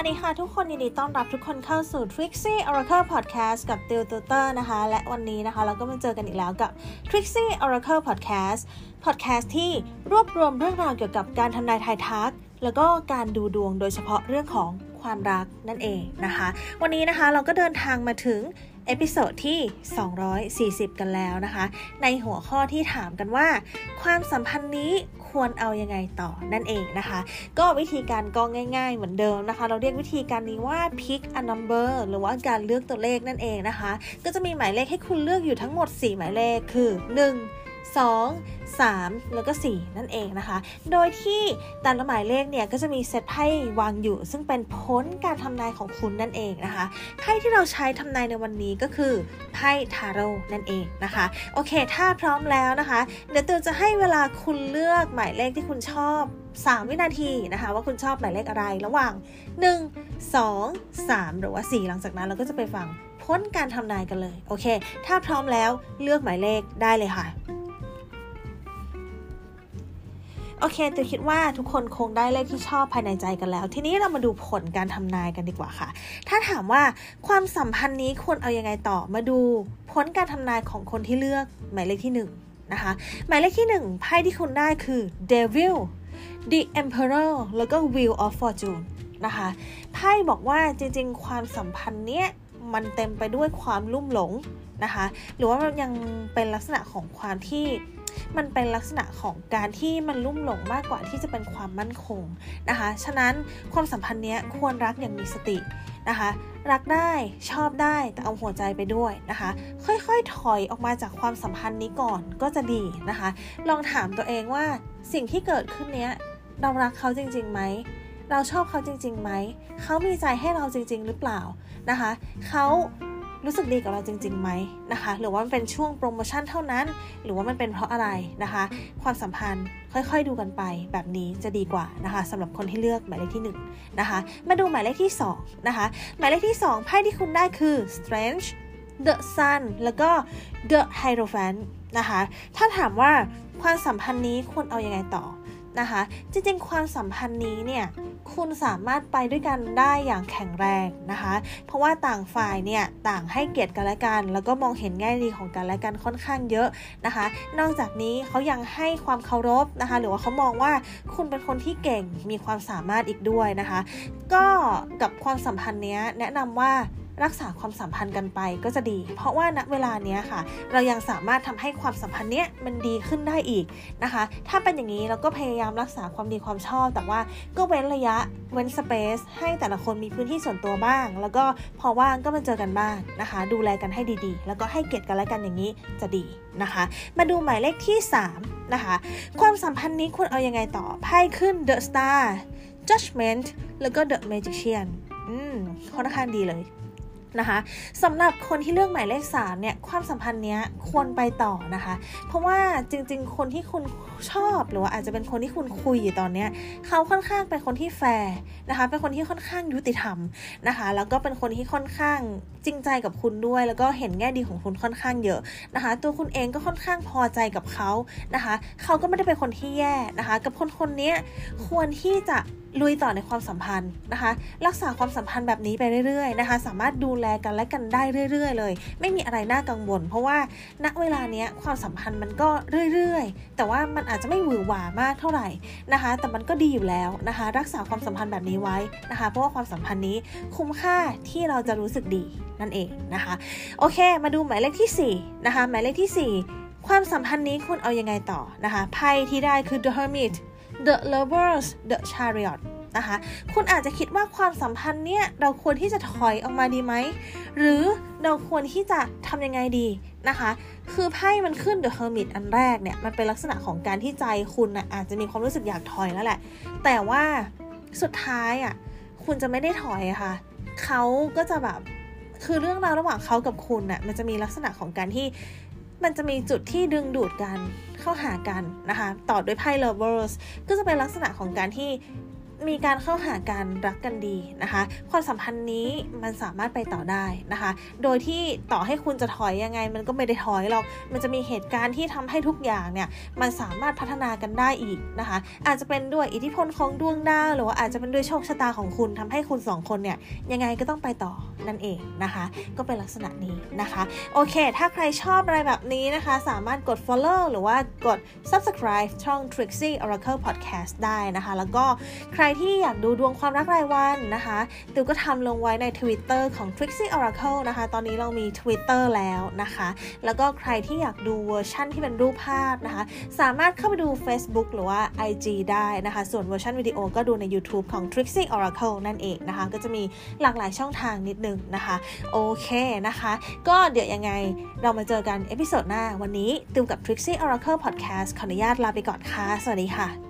วัสดีค่ะทุกคนยินดีต้อนรับทุกคนเข้าสู่ Trixie Oracle Podcast กับ t i l Tutor นะคะ และวันนี้นะคะเราก็มาเจอกันอีกแล้วกับ Trixie Oracle Podcast Podcast ที่รวบรวมเรื่องราวเกี่ยวกับการทำนายทายทัก แล้วก็การดูดวงโดยเฉพาะเรื่องของความรักนั่นเองนะคะ วันนี้นะคะเราก็เดินทางมาถึง episode ที่ 240 กันแล้วนะคะ ในหัวข้อที่ถามกันว่า ความสัมพันธ์นี้ ควรเอายังไงต่อนั่นเองนะคะ ก็วิธีการก็ง่าย ๆ เหมือนเดิมนะคะ เราเรียกวิธีการนี้ว่า pick a number หรือว่าการเลือกตัวเลขนั่นเองนะคะ ก็จะมีหมายเลขให้คุณเลือกอยู่ทั้งหมด 4 หมายเลขคือ 1 2 3 แล้วก็ 4 นั่นเองนะคะ โดยที่แต่ละหมายเลขเนี่ยก็จะมีเซตไพ่วางอยู่ ซึ่งเป็นพ้นการทำนายของคุณนั่นเองนะคะไพ่ที่เราใช้ทำนายในวันนี้ก็คือไพ่ทาโร่นั่นเองนะคะ โอเค ถ้าพร้อมแล้วนะคะ เดี๋ยวตูจะให้เวลาคุณเลือกหมายเลขที่คุณชอบ 3 วินาทีนะคะ ว่าคุณชอบหมายเลขอะไรระหว่าง 1 2 3 หรือว่า 4 หลังจากนั้นเราก็จะไปฟังพ้นการทำนายกันเลย โอเค ถ้าพร้อมแล้วเลือกหมายเลขได้เลยค่ะ โอเคตัวคิดว่าทุกคนคงได้เลขที่ชอบภายในใจกันแล้ว ทีนี้เรามาดูผลการทำนายกันดีกว่าค่ะ ถ้าถามว่าความสัมพันธ์นี้ควรเอาอยัางไงต่อมาดูผลการทำนายของคนที่เลือกหมายเลขที่1นนะคะหมายเลขที่1ไพ่ที่คุณได้คือ Devil The Emperor แล้วก็ Wheel of Fortune นะคะไพ่บอกว่าจริงๆ ความสัมพันธ์เนี้ยมันเต็มไปด้วยความลุ่มหลงนะคะ หรือว่ามันยังเป็นลักษณะของความที่ มันเป็นลักษณะของการที่มันลุ่มหลงมากกว่าที่จะเป็นความมั่นคงนะคะ ฉะนั้นความสัมพันธ์นี้ควรรักอย่างมีสตินะคะ รักได้ชอบได้แต่เอาหัวใจไปด้วยนะคะ ค่อยๆ ถอยออกมาจากความสัมพันธ์นี้ก่อนก็จะดีนะคะ ลองถามตัวเองว่าสิ่งที่เกิดขึ้นเนี้ยเรารักเขาจริงๆไหมเราชอบเขาจริงๆไหม เขามีใจให้เราจริงๆ หรือเปล่านะคะ เขา รู้สึกดีกับเราจริงๆไหมนะคะ หรือว่ามันเป็นช่วงโปรโมชั่นเท่านั้น หรือว่ามันเป็นเพราะอะไรนะคะ ความสัมพันธ์ค่อยๆ ดูกันไปแบบนี้จะดีกว่านะคะสำหรับคนที่เลือกหมายเลขที่1นนะคะมาดูหมายเลขที่2นะคะหมายเลขที่2ไพ่ที่คุณได้คือ strange the sun แล้วก็ the hierophant นะคะ ถ้าถามว่าความสัมพันธ์นี้ควรเอาอยัางไงต่อ นะคะ จริงๆ ความสัมพันธ์นี้เนี่ยคุณสามารถไปด้วยกันได้อย่างแข็งแรงนะคะ เพราะว่าต่างฝ่ายเนี่ยต่างให้เกียรติกันและกัน แล้วก็มองเห็นแง่ดีของกันและกันค่อนข้างเยอะนะคะ นอกจากนี้เขายังให้ความเคารพนะคะ หรือว่าเขามองว่าคุณเป็นคนที่เก่งมีความสามารถอีกด้วยนะคะ ก็กับความสัมพันธ์นี้แนะนำว่า รักษาความสัมพันธ์กันไปก็จะดี เพราะว่าณเวลาเนี้ยค่ะ เรายังสามารถทำให้ความสัมพันธ์เนี้ยมันดีขึ้นได้อีกนะคะ ถ้าเป็นอย่างนี้เราก็พยายามรักษาความดีความชอบ แต่ว่าก็เว้นระยะเว้นสเปซให้แต่ละคนมีพื้นที่ส่วนตัวบ้าง แล้วก็พอว่างก็มาเจอกันบ้างนะคะ ดูแลกันให้ดีๆ แล้วก็ให้เกียรติกันและกันอย่างนี้จะดีนะคะ มาดูหมายเลขที่ 3 นะคะ ความสัมพันธ์นี้ควรเอาอยัางไงต่อไพ่ขึ้น The Star Judgment แล้วก็ The Magician อืมค่อนข้างดีเลย นะคะสำหรับคนที่เลือกหมายเลข3เนี่ยความสัมพันธ์เนี้ยควรไปต่อนะคะ เพราะว่าจริง ๆ คนที่คุณชอบหรือว่าอาจจะเป็นคนที่คุณคุยอยู่ตอนเนี้ยเขาค่อนข้างเป็นคนที่แฟร์นะคะเป็นคนที่ค่อนข้างยุติธรรมนะคะ แล้วก็เป็นคนที่ค่อนข้างจริงใจกับคุณด้วย แล้วก็เห็นแง่ดีของคุณค่อนข้างเยอะนะคะ ตัวคุณเองก็ค่อนข้างพอใจกับเขานะคะ เขาก็ไม่ได้เป็นคนที่แย่นะคะ กับคนคนนี้ควรที่จะลุยต่อในความสัมพันธ์นะคะ รักษาความสัมพันธ์แบบนี้ไปเรื่อยๆนะคะ สามารถดูแลกันและกันได้เรื่อย ๆ เลย ไม่มีอะไรน่ากังวล เพราะว่าณเวลาเนี้ยความสัมพันธ์มันก็เรื่อยๆ แต่ว่ามันอาจจะไม่หวือหวามากเท่าไหร่นะคะ แต่มันก็ดีอยู่แล้วนะคะ รักษาความสัมพันธ์แบบนี้ไว้นะคะ เพราะว่าความสัมพันธ์นี้คุ้มค่าที่เราจะรู้สึกดีนั่นเองนะคะ โอเค มาดูหมายเลขที่4นะคะ หมายเลขที่ 4 ความสัมพันธ์นี้คุณเอาอยัางไงต่อนะคะ ไพ่ที่ได้คือ the hermit the lovers the chariot นะคะ คุณอาจจะคิดว่าความสัมพันธ์เนี่ยเราควรที่จะถอยออกมาดีไหม หรือเราควรที่จะทำยังไงดีนะคะ คือไพ่มันขึ้น The Hermit อันแรกเนี่ย มันเป็นลักษณะของการที่ใจคุณนะอาจจะมีความรู้สึกอยากถอยแล้วแหละ แต่ว่าสุดท้ายอะคุณจะไม่ได้ถอยอะคะ่ะเขาก็จะแบบคือเรื่องราวระหว่างเขากับคุณน่ะมันจะมีลักษณะของการที่ มันจะมีจุดที่ดึงดูดกันเข้าหากันนะคะ ต่อด้วยไพ่ lovers ก็จะเป็นลักษณะของการที่ มีการเข้าหากันรักกันดีนะคะ ความสัมพันธ์นี้มันสามารถไปต่อได้นะคะ โดยที่ต่อให้คุณจะถอยยังไง มันก็ไม่ได้ถอยหรอก มันจะมีเหตุการณ์ที่ทำให้ทุกอย่างเนี่ยมันสามารถพัฒนากันได้อีกนะคะ อาจจะเป็นด้วยอิทธิพลของดวงดาวหรือว่าอาจจะเป็นด้วยโชคชะตาของคุณทำให้คุณสองคนเนี่ยยังไงก็ต้องไปต่อนั่นเองนะคะ ก็เป็นลักษณะนี้นะคะ โอเค ถ้าใครชอบอะไรแบบนี้นะคะ สามารถกด follow หรือว่ากด subscribe ช่อง Trixie Oracle Podcast ได้นะคะ แล้วก็ใครที่อยากดูดวงความรักรายวันนะคะ ติวก็ทำลงไว้ใน Twitter ของ Trixie Oracle นะคะ ตอนนี้เรามี Twitter แล้วนะคะ แล้วก็ใครที่อยากดูเวอร์ชั่นที่เป็นรูปภาพนะคะ สามารถเข้าไปดู Facebook หรือว่า IG ได้นะคะ ส่วนเวอร์ชันวิดีโอก็ดูใน YouTube ของ Trixie Oracle นั่นเองนะคะ ก็จะมีหลากหลายช่องทางนิดนึงนะคะ โอเคนะคะ ก็เดี๋ยวยังไงเรามาเจอกัน episode หน้าวันนี้ติวกับ Trixie Oracle Podcast ขออนุญาตลาไปก่อนค่ะ สวัสดีค่ะ